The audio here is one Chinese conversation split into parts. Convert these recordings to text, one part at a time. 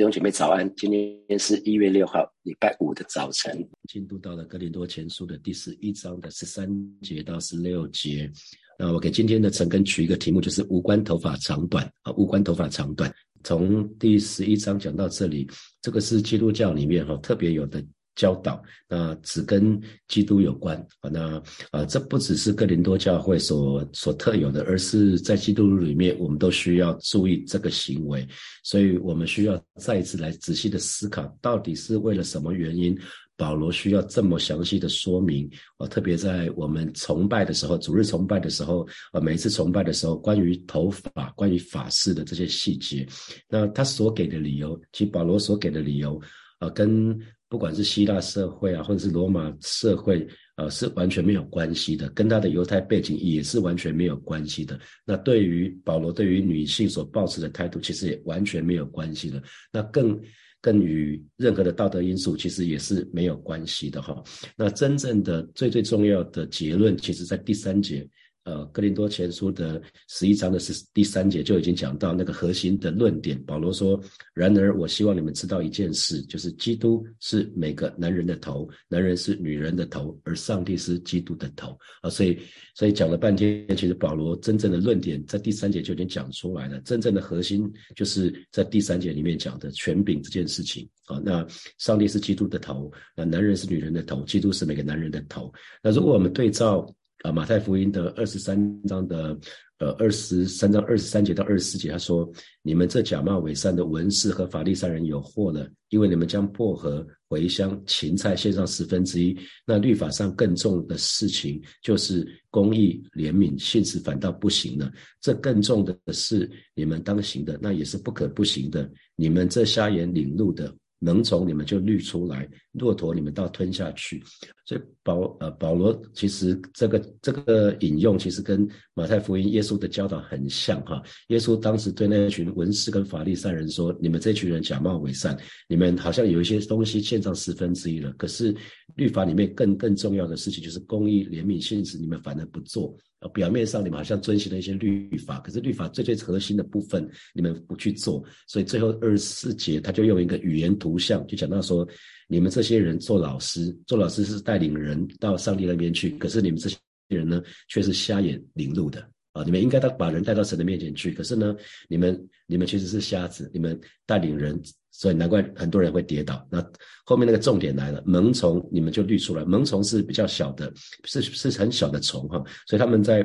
弟兄姐妹早安，今天是一月六号，礼拜五的早晨，进度到了哥林多前书的第十一章的十三节到十六节。那我给今天的陈根取一个题目，就是无关头发长短啊，无关头发长短。从第十一章讲到这里，这个是基督教里面哈特别有的。教导，那只跟基督有关。啊，那啊，这不只是哥林多教会所所特有的，而是在基督里面，我们都需要注意这个行为，所以我们需要再一次来仔细的思考，到底是为了什么原因，保罗需要这么详细的说明。啊？特别在我们崇拜的时候，主日崇拜的时候啊，每一次崇拜的时候，关于头发、关于法事的这些细节，那他所给的理由，其实保罗所给的理由啊，跟不管是希腊社会啊，或者是罗马社会，呃，是完全没有关系的，跟他的犹太背景也是完全没有关系的。那对于保罗对于女性所抱持的态度，其实也完全没有关系的。那更更与任何的道德因素，其实也是没有关系的哈。那真正的最最重要的结论，其实在第三节。呃，哥林多前书的十一章的是第三节就已经讲到那个核心的论点。保罗说：“然而，我希望你们知道一件事，就是基督是每个男人的头，男人是女人的头，而上帝是基督的头。”啊，所以，所以讲了半天，其实保罗真正的论点在第三节就已经讲出来了。真正的核心就是在第三节里面讲的权柄这件事情。啊，那上帝是基督的头，那男人是女人的头，基督是每个男人的头。那如果我们对照。啊，马太福音的二十三章的，呃，二十三章二十三节到二十四节，他说：“你们这假冒伪善的文士和法利赛人有祸了，因为你们将薄荷、茴香、芹菜献上十分之一，那律法上更重的事情就是公义、怜悯、信实，反倒不行了。这更重的是你们当行的，那也是不可不行的。你们这瞎眼领路的。”能从你们就滤出来，骆驼你们倒吞下去。所以保呃保罗其实这个这个引用其实跟马太福音耶稣的教导很像哈。耶稣当时对那群文士跟法利赛人说：“你们这群人假冒伪善，你们好像有一些东西欠上十分之一了，可是律法里面更更重要的事情就是公义、怜悯、信实，你们反而不做。”，表面上你们好像遵循了一些律法，可是律法最最核心的部分你们不去做，所以最后二十四节他就用一个语言图像，就讲到说，你们这些人做老师，做老师是带领人到上帝那边去，可是你们这些人呢，却是瞎眼领路的啊！你们应该到把人带到神的面前去，可是呢，你们你们其实是瞎子，你们带领人。所以难怪很多人会跌倒。那后面那个重点来了，萌虫你们就滤出来。萌虫是比较小的，是是很小的虫哈。所以他们在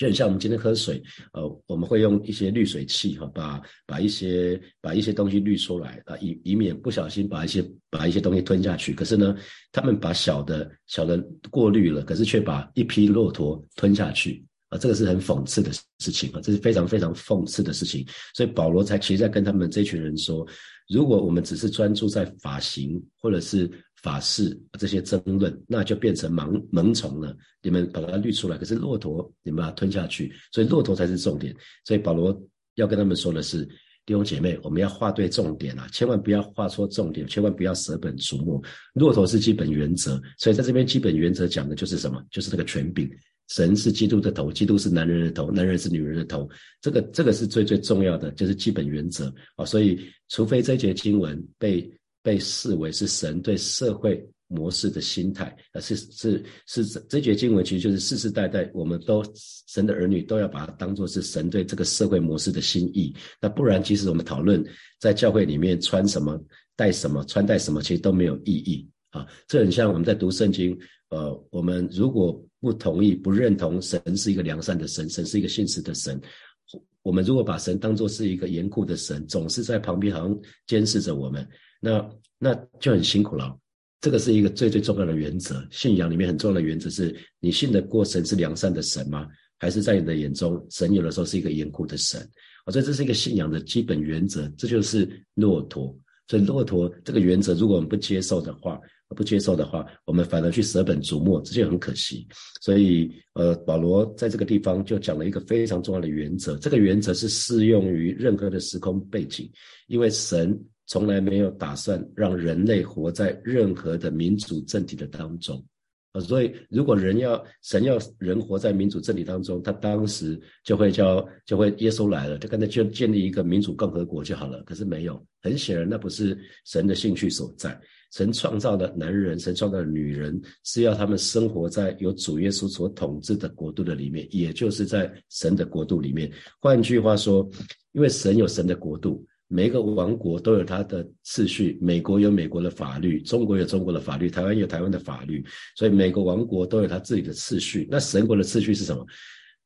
就很像我们今天喝水，呃，我们会用一些滤水器哈，把把一些把一些东西滤出来啊，以以免不小心把一些把一些东西吞下去。可是呢，他们把小的小的过滤了，可是却把一批骆驼吞下去。啊，这个是很讽刺的事情啊，这是非常非常讽刺的事情，所以保罗才其实在跟他们这群人说，如果我们只是专注在发型或者是法事这些争论，那就变成盲盲从了。你们把它滤出来，可是骆驼你们把它吞下去，所以骆驼才是重点。所以保罗要跟他们说的是，弟兄姐妹，我们要画对重点啊，千万不要画错重点，千万不要舍本逐末。骆驼是基本原则，所以在这边基本原则讲的就是什么？就是这个权柄。神是基督的头，基督是男人的头，男人是女人的头，这个这个是最最重要的，就是基本原则啊。所以，除非这节经文被被视为是神对社会模式的心态啊，是是是这节经文其实就是世世代代我们都神的儿女都要把它当做是神对这个社会模式的心意。那不然，即使我们讨论在教会里面穿什么、戴什么、穿戴什么，其实都没有意义啊。这很像我们在读圣经，呃，我们如果不同意、不认同神是一个良善的神，神是一个信实的神。我们如果把神当作是一个严酷的神，总是在旁边好像监视着我们，那那就很辛苦了。这个是一个最最重要的原则，信仰里面很重要的原则是：你信得过神是良善的神吗？还是在你的眼中，神有的时候是一个严酷的神？我觉得这是一个信仰的基本原则，这就是骆驼。所以骆驼这个原则，如果我们不接受的话，不接受的话，我们反而去舍本逐末，这就很可惜。所以，呃，保罗在这个地方就讲了一个非常重要的原则，这个原则是适用于任何的时空背景，因为神从来没有打算让人类活在任何的民主政体的当中。啊，所以如果人要神要人活在民主政体当中，他当时就会叫就会耶稣来了，就跟他就建立一个民主共和国就好了。可是没有，很显然那不是神的兴趣所在。神创造的男人，神创造的女人，是要他们生活在有主耶稣所统治的国度的里面，也就是在神的国度里面。换句话说，因为神有神的国度。每一个王国都有它的次序，美国有美国的法律，中国有中国的法律，台湾有台湾的法律，所以每个王国都有它自己的次序。那神国的次序是什么？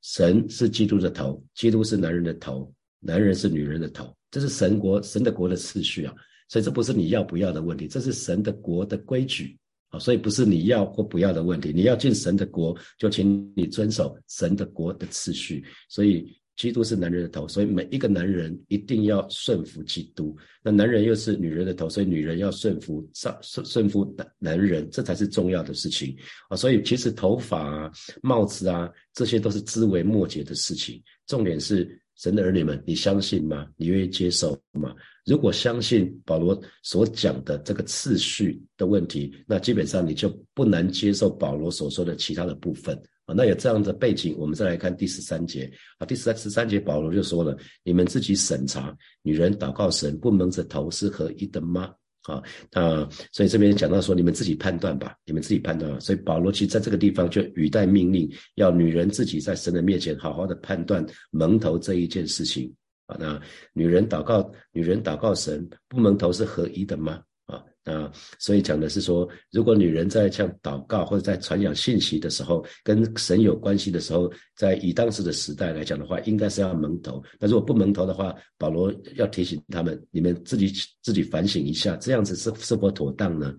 神是基督的头，基督是男人的头，男人是女人的头，这是神国神的国的次序啊。所以这不是你要不要的问题，这是神的国的规矩啊。所以不是你要或不要的问题，你要进神的国，就请你遵守神的国的次序。所以。基督是男人的头，所以每一个男人一定要顺服基督。那男人又是女人的头，所以女人要顺服上顺顺服男男人，这才是重要的事情啊。所以其实头发啊、帽子啊，这些都是枝微末节的事情。重点是神的儿女们，你相信吗？你愿意接受吗？如果相信保罗所讲的这个次序的问题，那基本上你就不难接受保罗所说的其他的部分。啊，那有这样的背景，我们再来看第十三节啊。第十三十三节，保罗就说了：“你们自己审查，女人祷告神不蒙着头是合一的吗？”啊，那所以这边讲到说，你们自己判断吧，你们自己判断。所以保罗其实在这个地方就语带命令，要女人自己在神的面前好好的判断蒙头这一件事情啊。那女人祷告，女人祷告神不蒙头是合一的吗？啊，所以讲的是说，如果女人在像祷告或者在传讲信息的时候，跟神有关系的时候，在以当时的时代来讲的话，应该是要蒙头。那如果不蒙头的话，保罗要提醒他们，你们自己自己反省一下，这样子是是否妥当呢？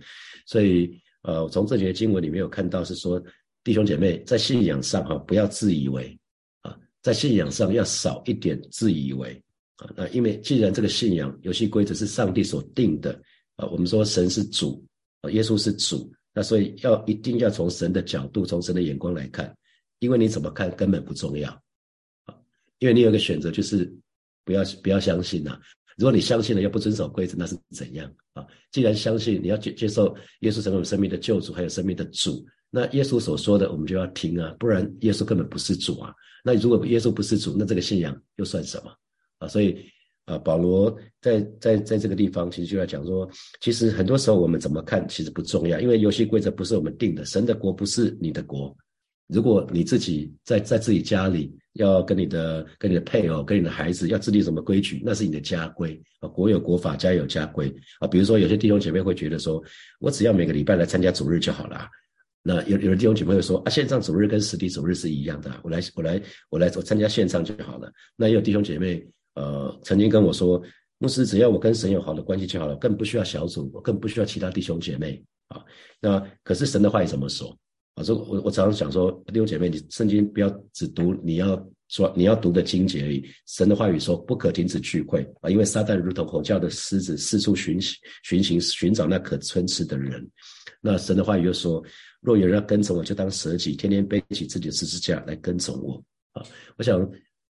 所以，呃，从这节经文里面有看到是说，弟兄姐妹在信仰上哈，不要自以为啊，在信仰上要少一点自以为啊。那因为既然这个信仰游戏规则是上帝所定的。啊，我们说神是主，啊，耶稣是主，那所以要一定要从神的角度，从神的眼光来看，因为你怎么看根本不重要，啊，因为你有个选择就是不要不要相信呐。如果你相信了又不遵守规则，那是怎样啊？既然相信你要接接受耶稣成为生命的救主，还有生命的主，那耶稣所说的我们就要听啊，不然耶稣根本不是主啊。那如果耶稣不是主，那这个信仰又算什么啊？所以。啊，保罗在在在这个地方，其实就要讲说，其实很多时候我们怎么看，其实不重要，因为游戏规则不是我们定的，神的国不是你的国。如果你自己在在自己家里要跟你的跟你的配偶跟你的孩子要制定什么规矩，那是你的家规啊，国有国法，家有家规啊。比如说有些弟兄姐妹会觉得说，我只要每个礼拜来参加主日就好了。那有有的弟兄姐妹会说啊，线上主日跟实体主日是一样的，我来我来我来我参加线上就好了。那也有弟兄姐妹。呃，曾经跟我说，牧师，只要我跟神有好的关系就好了，更不需要小组，更不需要其他弟兄姐妹啊。那可是神的话语怎么说？啊，说我我常常想说，弟兄姐妹，你圣经不要只读你要说你要读的经节而已。神的话语说，不可停止聚会啊，因为撒旦如同吼叫的狮子，四处寻寻寻寻找那可吞吃的人。那神的话语又说，若有人要跟从我，就当舍己，天天背起自己的十字架来跟从我啊。我想。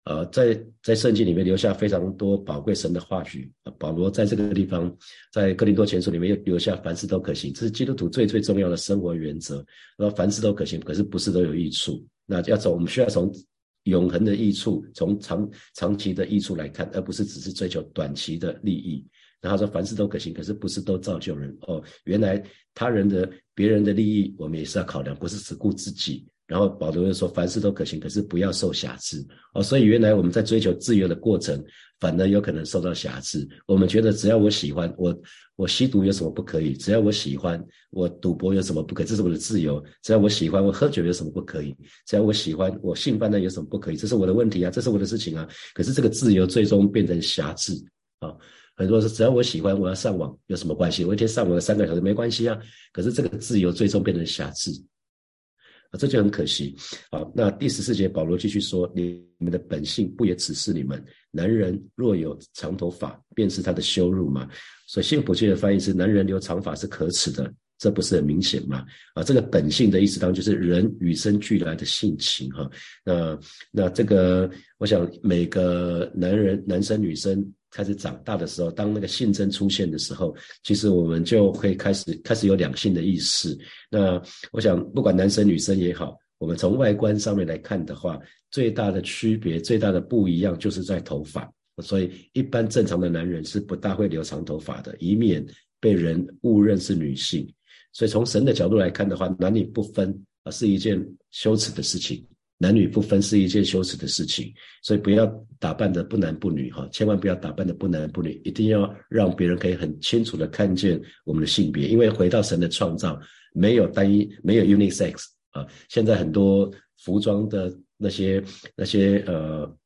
呃，在在圣经里面留下非常多宝贵神的话语。保罗在这个地方，在哥林多前书里面又留下凡事都可行，这是基督徒最最重要的生活原则。然后凡事都可行，可是不是都有益处。那要从我们需要从永恒的益处，从长长期的益处来看，而不是只是追求短期的利益。然后说凡事都可行，可是不是都造就人哦。原来他人的别人的利益，我们也是要考量，不是只顾自己。然后保罗又说：“凡事都可行，可是不要受瑕疵哦。”所以原来我们在追求自由的过程，反而有可能受到瑕疵。我们觉得只要我喜欢，我我吸毒有什么不可以？只要我喜欢，我赌博有什么不可以？这是我的自由。只要我喜欢，我喝酒有什么不可以？只要我喜欢，我性犯罪有什么不可以？这是我的问题啊，这是我的事情啊。可是这个自由最终变成瑕疵啊。很多说只要我喜欢，我要上网有什么关系？我一天上网三个小时没关系啊。可是这个自由最终变成瑕疵啊。这就很可惜啊！那第十四节，保罗继续说：“你们的本性不也指示你们，男人若有长头发，便是他的羞辱吗？”所以，幸福界的翻译是：“男人留长发是可耻的。”这不是很明显吗？啊，这个本性的意思当中就是人与生俱来的性情哈。那那这个，我想每个男人、男生、女生开始长大的时候，当那个性征出现的时候，其实我们就会开始开始有两性的意识。那我想，不管男生女生也好，我们从外观上面来看的话，最大的区别、最大的不一样，就是在头发。所以，一般正常的男人是不大会留长头发的，以免被人误认是女性。所以，从神的角度来看的话，男女不分啊，是一件羞耻的事情。男女不分是一件羞耻的事情，所以不要打扮的不男不女哈，千万不要打扮的不男不女，一定要让别人可以很清楚的看见我们的性别。因为回到神的创造，没有单一，没有 unisex 啊。现在很多服装的那些那些呃。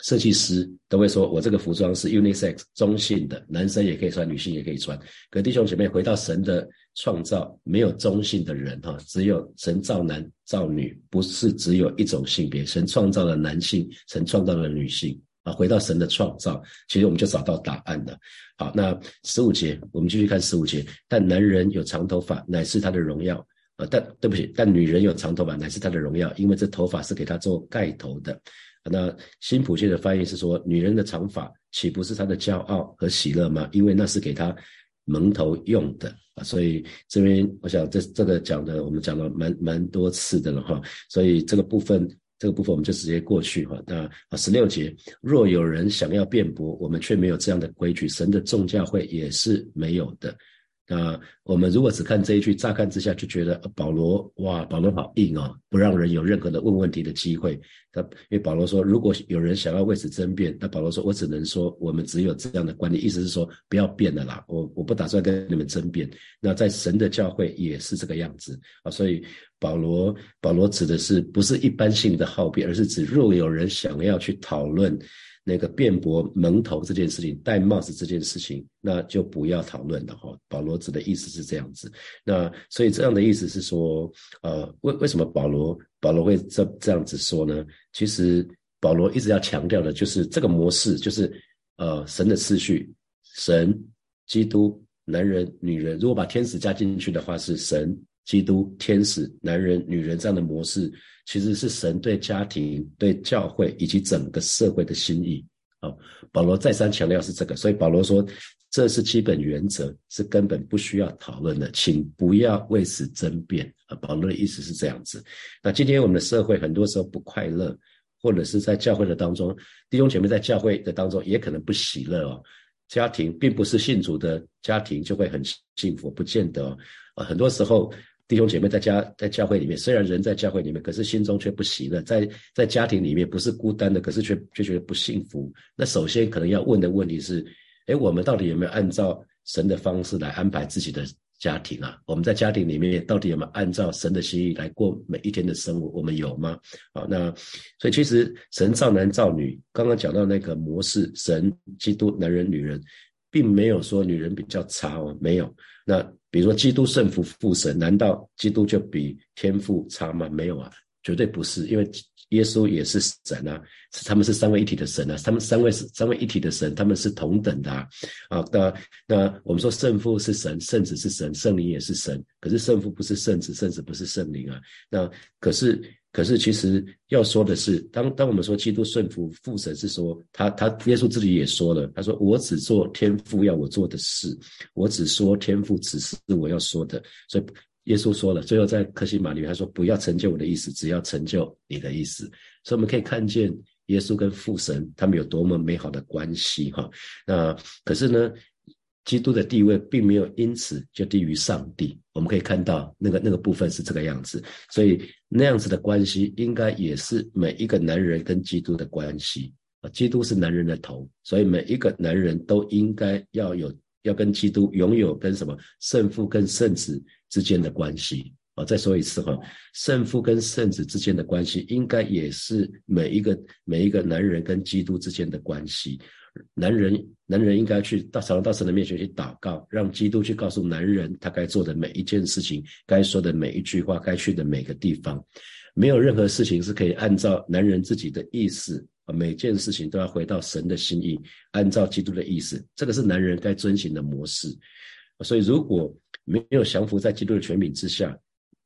设计师都会说：“我这个服装是 unisex 中性的，男生也可以穿，女性也可以穿。”可弟兄姐妹，回到神的创造，没有中性的人哈，只有神造男造女，不是只有一种性别。神创造了男性，神创造了女性啊。回到神的创造，其实我们就找到答案了。好，那十五节，我们继续看十五节。但男人有长头发，乃是他的荣耀啊。但对不起，但女人有长头发，乃是她的荣耀，因为这头发是给她做盖头的。那新普界的翻译是说，女人的长发岂不是她的骄傲和喜乐吗？因为那是给她蒙头用的啊。所以这边我想这这个讲的，我们讲了蛮蛮多次的了哈。所以这个部分这个部分我们就直接过去哈。那啊十六节，若有人想要辩驳，我们却没有这样的规矩，神的众教会也是没有的。那我们如果只看这一句，乍看之下就觉得保罗哇，保罗好硬哦，不让人有任何的问问题的机会。他因为保罗说，如果有人想要为此争辩，那保罗说，我只能说，我们只有这样的观念，意思是说不要变了啦，我我不打算跟你们争辩。那在神的教会也是这个样子啊，所以保罗保罗指的是不是一般性的好辩，而是指若有人想要去讨论。那个辩驳蒙头这件事情，戴帽子这件事情，那就不要讨论了哈。保罗指的意思是这样子，那所以这样的意思是说，呃，为为什么保罗保罗会这这样子说呢？其实保罗一直要强调的就是这个模式，就是呃神的次序，神、基督、男人、女人，如果把天使加进去的话，是神、基督、天使、男人、女人这样的模式。其实是神对家庭、对教会以及整个社会的心意啊。保罗再三强调是这个，所以保罗说这是基本原则，是根本不需要讨论的，请不要为此争辩啊。保罗的意思是这样子。那今天我们的社会很多时候不快乐，或者是在教会的当中，弟兄姐妹在教会的当中也可能不喜乐哦。家庭并不是信主的家庭就会很幸福，不见得啊。很多时候。弟兄姐妹在家在教会里面，虽然人在教会里面，可是心中却不喜乐。在在家庭里面不是孤单的，可是却却觉得不幸福。那首先可能要问的问题是：哎，我们到底有没有按照神的方式来安排自己的家庭啊？我们在家庭里面到底有没有按照神的心意来过每一天的生活？我们有吗？啊，那所以其实神造男造女，刚刚讲到那个模式，神基督男人女人，并没有说女人比较差哦，没有。那比如说，基督圣父父神，难道基督就比天父差吗？没有啊，绝对不是，因为耶稣也是神啊，他们是三位一体的神啊，他们三位是三位一体的神，他们是同等的啊。啊，那那我们说圣父是神，圣子是神，圣灵也是神，可是圣父不是圣子，圣子不是圣灵啊。那可是。可是，其实要说的是，当当我们说基督顺服父神，是说他他耶稣自己也说了，他说我只做天父要我做的事，我只说天父只是我要说的。所以耶稣说了，最后在克西马里他说不要成就我的意思，只要成就你的意思。所以我们可以看见耶稣跟父神他们有多么美好的关系哈。那可是呢？基督的地位并没有因此就低于上帝，我们可以看到那个那个部分是这个样子，所以那样子的关系应该也是每一个男人跟基督的关系。啊。基督是男人的头，所以每一个男人都应该要有要跟基督拥有跟什么圣父跟圣子之间的关系。啊。再说一次哈，圣父跟圣子之间的关系应该也是每一个每一个男人跟基督之间的关系。男人，男人应该去到朝到神的面前去祷告，让基督去告诉男人他该做的每一件事情，该说的每一句话，该去的每个地方。没有任何事情是可以按照男人自己的意思啊，每件事情都要回到神的心意，按照基督的意思。这个是男人该遵循的模式。所以，如果没有降服在基督的权柄之下，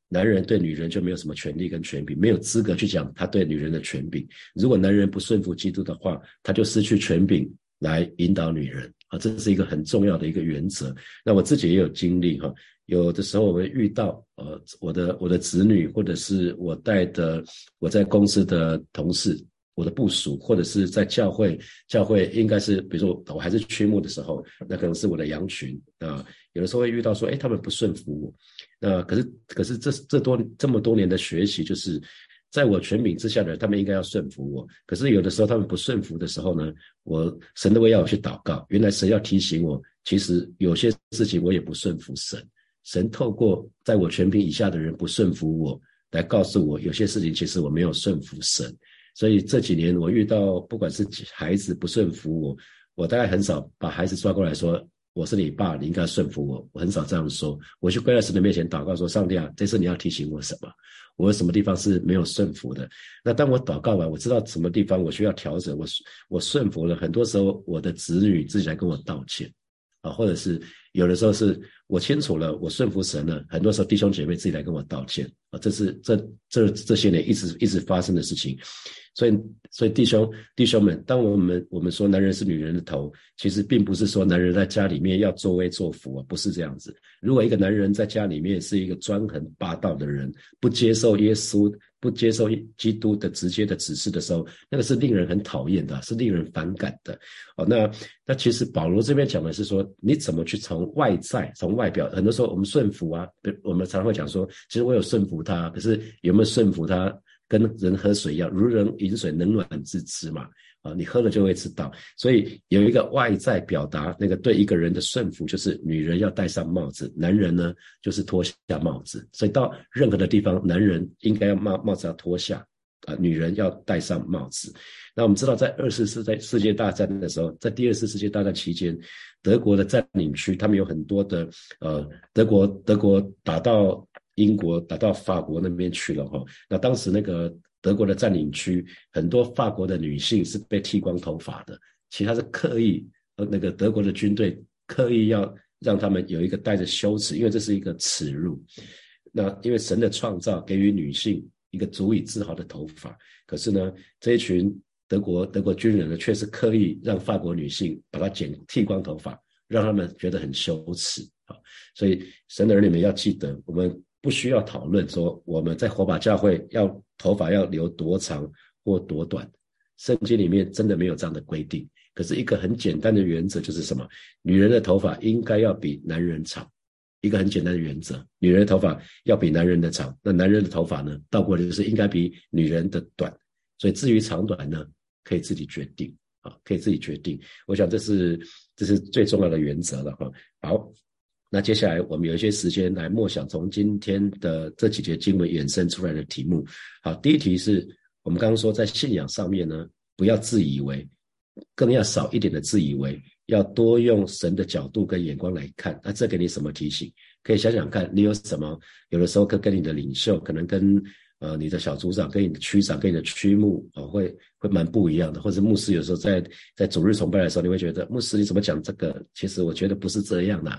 男人对女人就没有什么权利跟权柄，没有资格去讲他对女人的权柄。如果男人不顺服基督的话，他就失去权柄，来引导女人啊，这是一个很重要的一个原则。那我自己也有经历哈，有的时候我会遇到呃我的我的子女或者是我带的我在公司的同事。我的部署，或者是在教会，教会应该是，比如说我还是驱牧的时候，那可能是我的羊群啊。有的时候会遇到说，哎，他们不顺服我。那可是，可是这这多这么多年的学习，就是在我权柄之下的人，他们应该要顺服我。可是有的时候他们不顺服的时候呢，我神都会要我去祷告。原来神要提醒我，其实有些事情我也不顺服神。神透过在我权柄以下的人不顺服我，来告诉我有些事情其实我没有顺服神。所以这几年我遇到不管是孩子不顺服我，我大概很少把孩子抓过来说我是你爸，你应该顺服我。我很少这样说，我去跪在神的面前祷告说：上帝啊，这次你要提醒我什么？我有什么地方是没有顺服的？那当我祷告完，我知道什么地方我需要调整，我我顺服了。很多时候我的子女自己来跟我道歉啊，或者是有的时候是我清楚了，我顺服神了。很多时候弟兄姐妹自己来跟我道歉啊，这是这这这些年一直一直发生的事情。所以，所以弟兄弟兄们，当我们我们说男人是女人的头，其实并不是说男人在家里面要作威作福啊，不是这样子。如果一个男人在家里面是一个专横霸道的人，不接受耶稣、不接受基督的直接的指示的时候，那个是令人很讨厌的，是令人反感的。哦，那那其实保罗这边讲的是说，你怎么去从外在、从外表，很多时候我们顺服啊，我们常会讲说，其实我有顺服他，可是有没有顺服他？跟人喝水一样，如人饮水，冷暖自知嘛。啊，你喝了就会知道。所以有一个外在表达，那个对一个人的顺服，就是女人要戴上帽子，男人呢就是脱下帽子。所以到任何的地方，男人应该要帽帽子要脱下，啊，女人要戴上帽子。那我们知道，在二次世在世界大战的时候，在第二次世界大战期间，德国的占领区，他们有很多的呃，德国德国打到。英国打到法国那边去了哈，那当时那个德国的占领区，很多法国的女性是被剃光头发的，其实他是刻意，呃，那个德国的军队刻意要让他们有一个带着羞耻，因为这是一个耻辱。那因为神的创造给予女性一个足以自豪的头发，可是呢，这一群德国德国军人呢，却是刻意让法国女性把它剪剃光头发，让他们觉得很羞耻啊。所以神的儿女们要记得，我们。不需要讨论说我们在火把教会要头发要留多长或多短，圣经里面真的没有这样的规定。可是一个很简单的原则就是什么？女人的头发应该要比男人长，一个很简单的原则。女人的头发要比男人的长，那男人的头发呢？倒过来就是应该比女人的短。所以至于长短呢，可以自己决定啊，可以自己决定。我想这是这是最重要的原则了哈。好。那接下来我们有一些时间来默想从今天的这几节经文衍生出来的题目。好，第一题是我们刚刚说在信仰上面呢，不要自以为，更要少一点的自以为，要多用神的角度跟眼光来看。那这给你什么提醒？可以想想看你有什么？有的时候跟跟你的领袖，可能跟呃你的小组长、跟你的区长、跟你的区牧啊，会会蛮不一样的。或者牧师有时候在在主日崇拜的时候，你会觉得牧师你怎么讲这个？其实我觉得不是这样的。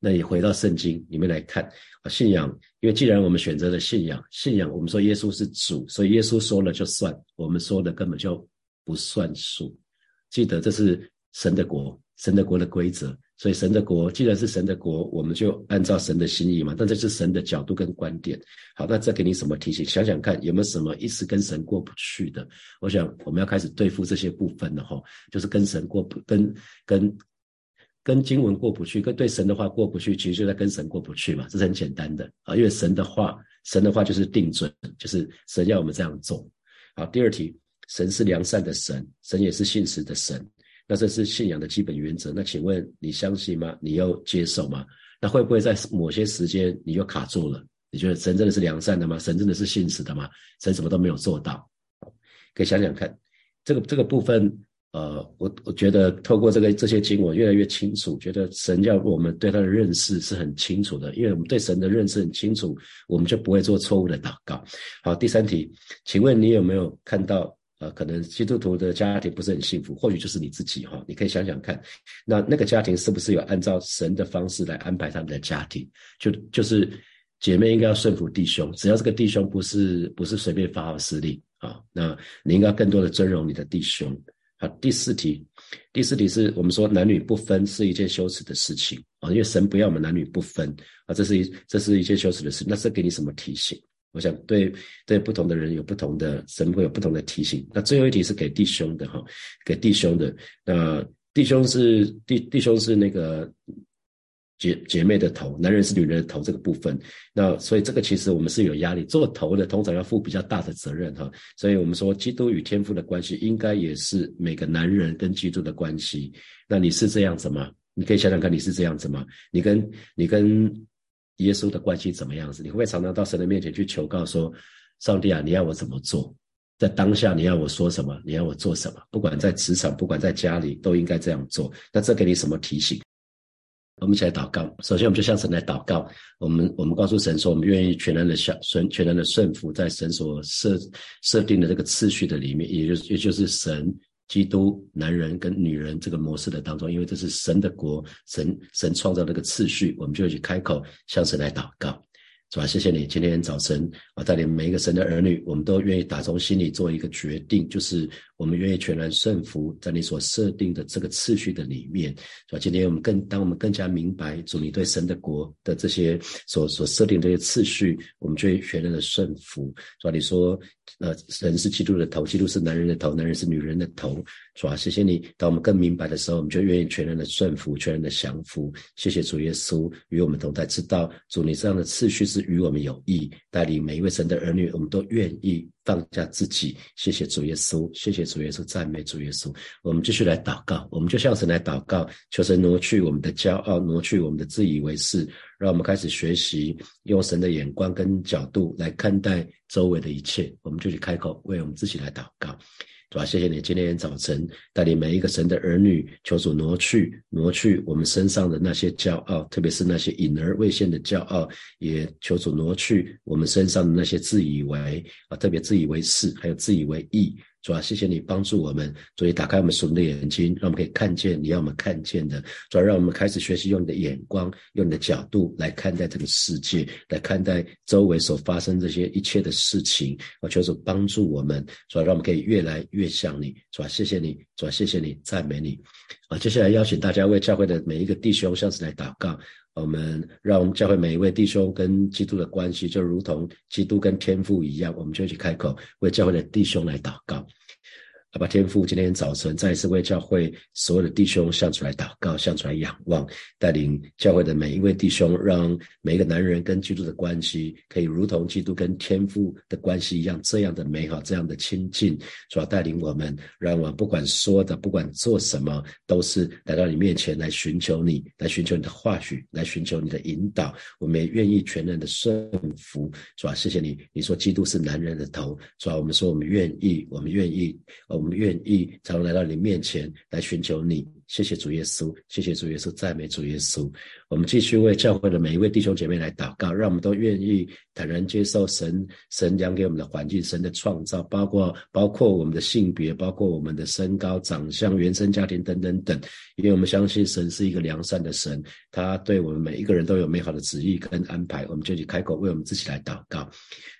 那你回到圣经里面来看啊，信仰，因为既然我们选择了信仰，信仰我们说耶稣是主，所以耶稣说了就算，我们说的根本就不算数。记得这是神的国，神的国的规则，所以神的国既然是神的国，我们就按照神的心意嘛。但这是神的角度跟观点。好，那这给你什么提醒？想想看有没有什么一直跟神过不去的？我想我们要开始对付这些部分了哈，就是跟神过不跟跟。跟经文过不去，跟对神的话过不去，其实就在跟神过不去嘛，这是很简单的啊。因为神的话，神的话就是定准，就是神要我们这样做。好，第二题，神是良善的神，神也是信实的神，那这是信仰的基本原则。那请问你相信吗？你要接受吗？那会不会在某些时间你又卡住了？你觉得神真的是良善的吗？神真的是信实的吗？神什么都没有做到？可以想想看，这个这个部分。呃，我我觉得透过这个这些经文越来越清楚，觉得神要我们对他的认识是很清楚的，因为我们对神的认识很清楚，我们就不会做错误的祷告。好，第三题，请问你有没有看到呃，可能基督徒的家庭不是很幸福，或许就是你自己哈，你可以想想看，那那个家庭是不是有按照神的方式来安排他们的家庭？就就是姐妹应该要顺服弟兄，只要这个弟兄不是不是随便发号施令啊，那你应该更多的尊荣你的弟兄。好，第四题，第四题是我们说男女不分是一件羞耻的事情啊，因为神不要我们男女不分啊，这是一这是一件羞耻的事。那是给你什么提醒？我想对对不同的人有不同的神会有不同的提醒。那最后一题是给弟兄的哈，给弟兄的。那弟兄是弟弟兄是那个。姐姐妹的头，男人是女人的头这个部分，那所以这个其实我们是有压力，做头的通常要负比较大的责任哈，所以我们说基督与天父的关系应该也是每个男人跟基督的关系。那你是这样子吗？你可以想想看，你是这样子吗？你跟你跟耶稣的关系怎么样子？你会不会常常到神的面前去求告说，上帝啊，你要我怎么做？在当下你要我说什么？你要我做什么？不管在职场，不管在家里，都应该这样做。那这给你什么提醒？我们一起来祷告。首先，我们就向神来祷告。我们我们告诉神说，我们愿意全然的顺，全然的顺服在神所设设定的这个次序的里面，也就也就是神、基督、男人跟女人这个模式的当中。因为这是神的国，神神创造这个次序，我们就去开口向神来祷告。是吧？谢谢你今天早晨啊，带领每一个神的儿女，我们都愿意打从心里做一个决定，就是我们愿意全然顺服在你所设定的这个次序的里面，是吧？今天我们更当我们更加明白主你对神的国的这些所所设定这些次序，我们就全然的顺服，是吧？你说，呃，人是基督的头，基督是男人的头，男人是女人的头，是吧？谢谢你，当我们更明白的时候，我们就愿意全然的顺服，全然的降服。谢谢主耶稣与我们同在，知道主你这样的次序是。与我们有益，带领每一位神的儿女，我们都愿意放下自己。谢谢主耶稣，谢谢主耶稣，赞美主耶稣。我们继续来祷告，我们就向神来祷告，求神挪去我们的骄傲，挪去我们的自以为是，让我们开始学习用神的眼光跟角度来看待周围的一切。我们就去开口为我们自己来祷告。主啊，谢谢你今天早晨带领每一个神的儿女，求主挪去挪去我们身上的那些骄傲，特别是那些隐而未现的骄傲，也求主挪去我们身上的那些自以为啊，特别自以为是，还有自以为意。主啊，谢谢你帮助我们，主以打开我们属灵的眼睛，让我们可以看见你要我们看见的。主要让我们开始学习用你的眼光，用你的角度来看待这个世界，来看待周围所发生这些一切的事情。我求主帮助我们，主要让我们可以越来越像你。主啊，谢谢你，主啊，谢谢你，赞美你。啊，接下来邀请大家为教会的每一个弟兄向次来祷告。我们让我们教会每一位弟兄跟基督的关系，就如同基督跟天父一样，我们就去开口为教会的弟兄来祷告。阿爸天父，今天早晨再一次为教会所有的弟兄向出来祷告，向出来仰望，带领教会的每一位弟兄，让每一个男人跟基督的关系可以如同基督跟天父的关系一样，这样的美好，这样的亲近。主要带领我们，让我们不管说的，不管做什么，都是来到你面前来寻求你，来寻求你的话语，来寻求你的引导。我们也愿意全然的顺服。主要谢谢你，你说基督是男人的头，主要我们说我们愿意，我们愿意。我们愿意才能来到你面前来寻求你，谢谢主耶稣，谢谢主耶稣，赞美主耶稣。我们继续为教会的每一位弟兄姐妹来祷告，让我们都愿意坦然接受神神讲给我们的环境，神的创造，包括包括我们的性别，包括我们的身高、长相、原生家庭等等等。因为我们相信神是一个良善的神，他对我们每一个人都有美好的旨意跟安排。我们就去开口为我们自己来祷告。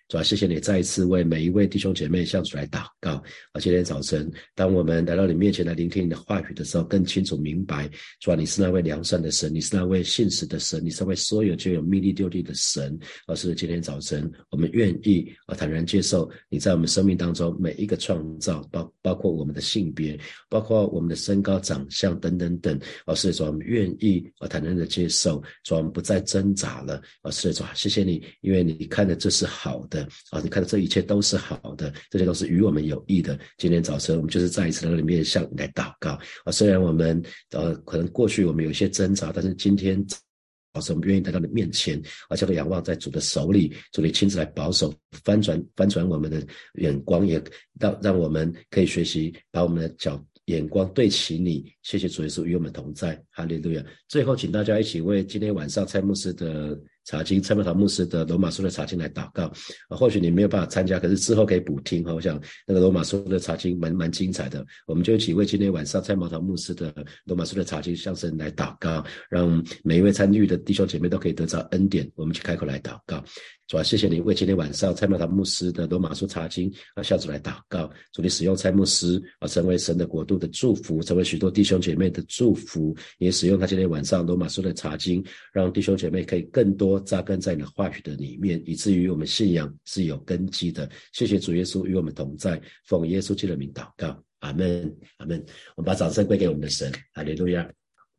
主要谢谢你再一次为每一位弟兄姐妹向主来祷告。而今天早晨，当我们来到你面前来聆听你的话语的时候，更清楚明白，主啊，你是那位良善的神，你是那位信实的神，你是为所有就有秘密丢地的神。而是今天早晨，我们愿意啊坦然接受你在我们生命当中每一个创造，包包括我们的性别，包括我们的身高、长相等等等。而是说我们愿意啊坦然的接受，说我们不再挣扎了。而是说谢谢你，因为你看的这是好的。啊，你看到这一切都是好的，这些都是与我们有益的。今天早晨我们就是再一次来到你面向你来祷告啊。虽然我们呃可能过去我们有一些挣扎，但是今天早晨我们愿意来到你面前，啊，叫做仰望在主的手里，主你亲自来保守，翻转翻转我们的眼光，也让让我们可以学习把我们的脚眼光对齐你。谢谢主耶稣与我们同在，哈利路亚。最后，请大家一起为今天晚上蔡牧师的。查经，蔡茂堂牧师的罗马书的查经来祷告。啊，或许你没有办法参加，可是之后可以补听哈。我想那个罗马书的查经蛮蛮精彩的，我们就一起为今天晚上蔡茂堂牧师的罗马书的查经向神来祷告，让每一位参与的弟兄姐妹都可以得到恩典。我们去开口来祷告。主啊，谢谢你为今天晚上蔡茂堂牧师的罗马书查经啊，向主来祷告。主，你使用蔡牧师啊，成为神的国度的祝福，成为许多弟兄姐妹的祝福。也使用他今天晚上罗马书的查经，让弟兄姐妹可以更多扎根在你的话语的里面，以至于我们信仰是有根基的。谢谢主耶稣与我们同在，奉耶稣基督的名祷告，阿门，阿门。我们把掌声归给我们的神，哈利路亚。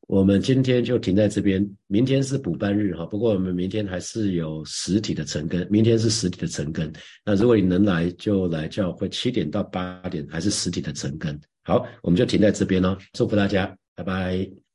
我们今天就停在这边，明天是补班日哈，不过我们明天还是有实体的晨更，明天是实体的晨更。那如果你能来，就来教会七点到八点，还是实体的晨更。好，我们就停在这边喽，祝福大家，拜拜。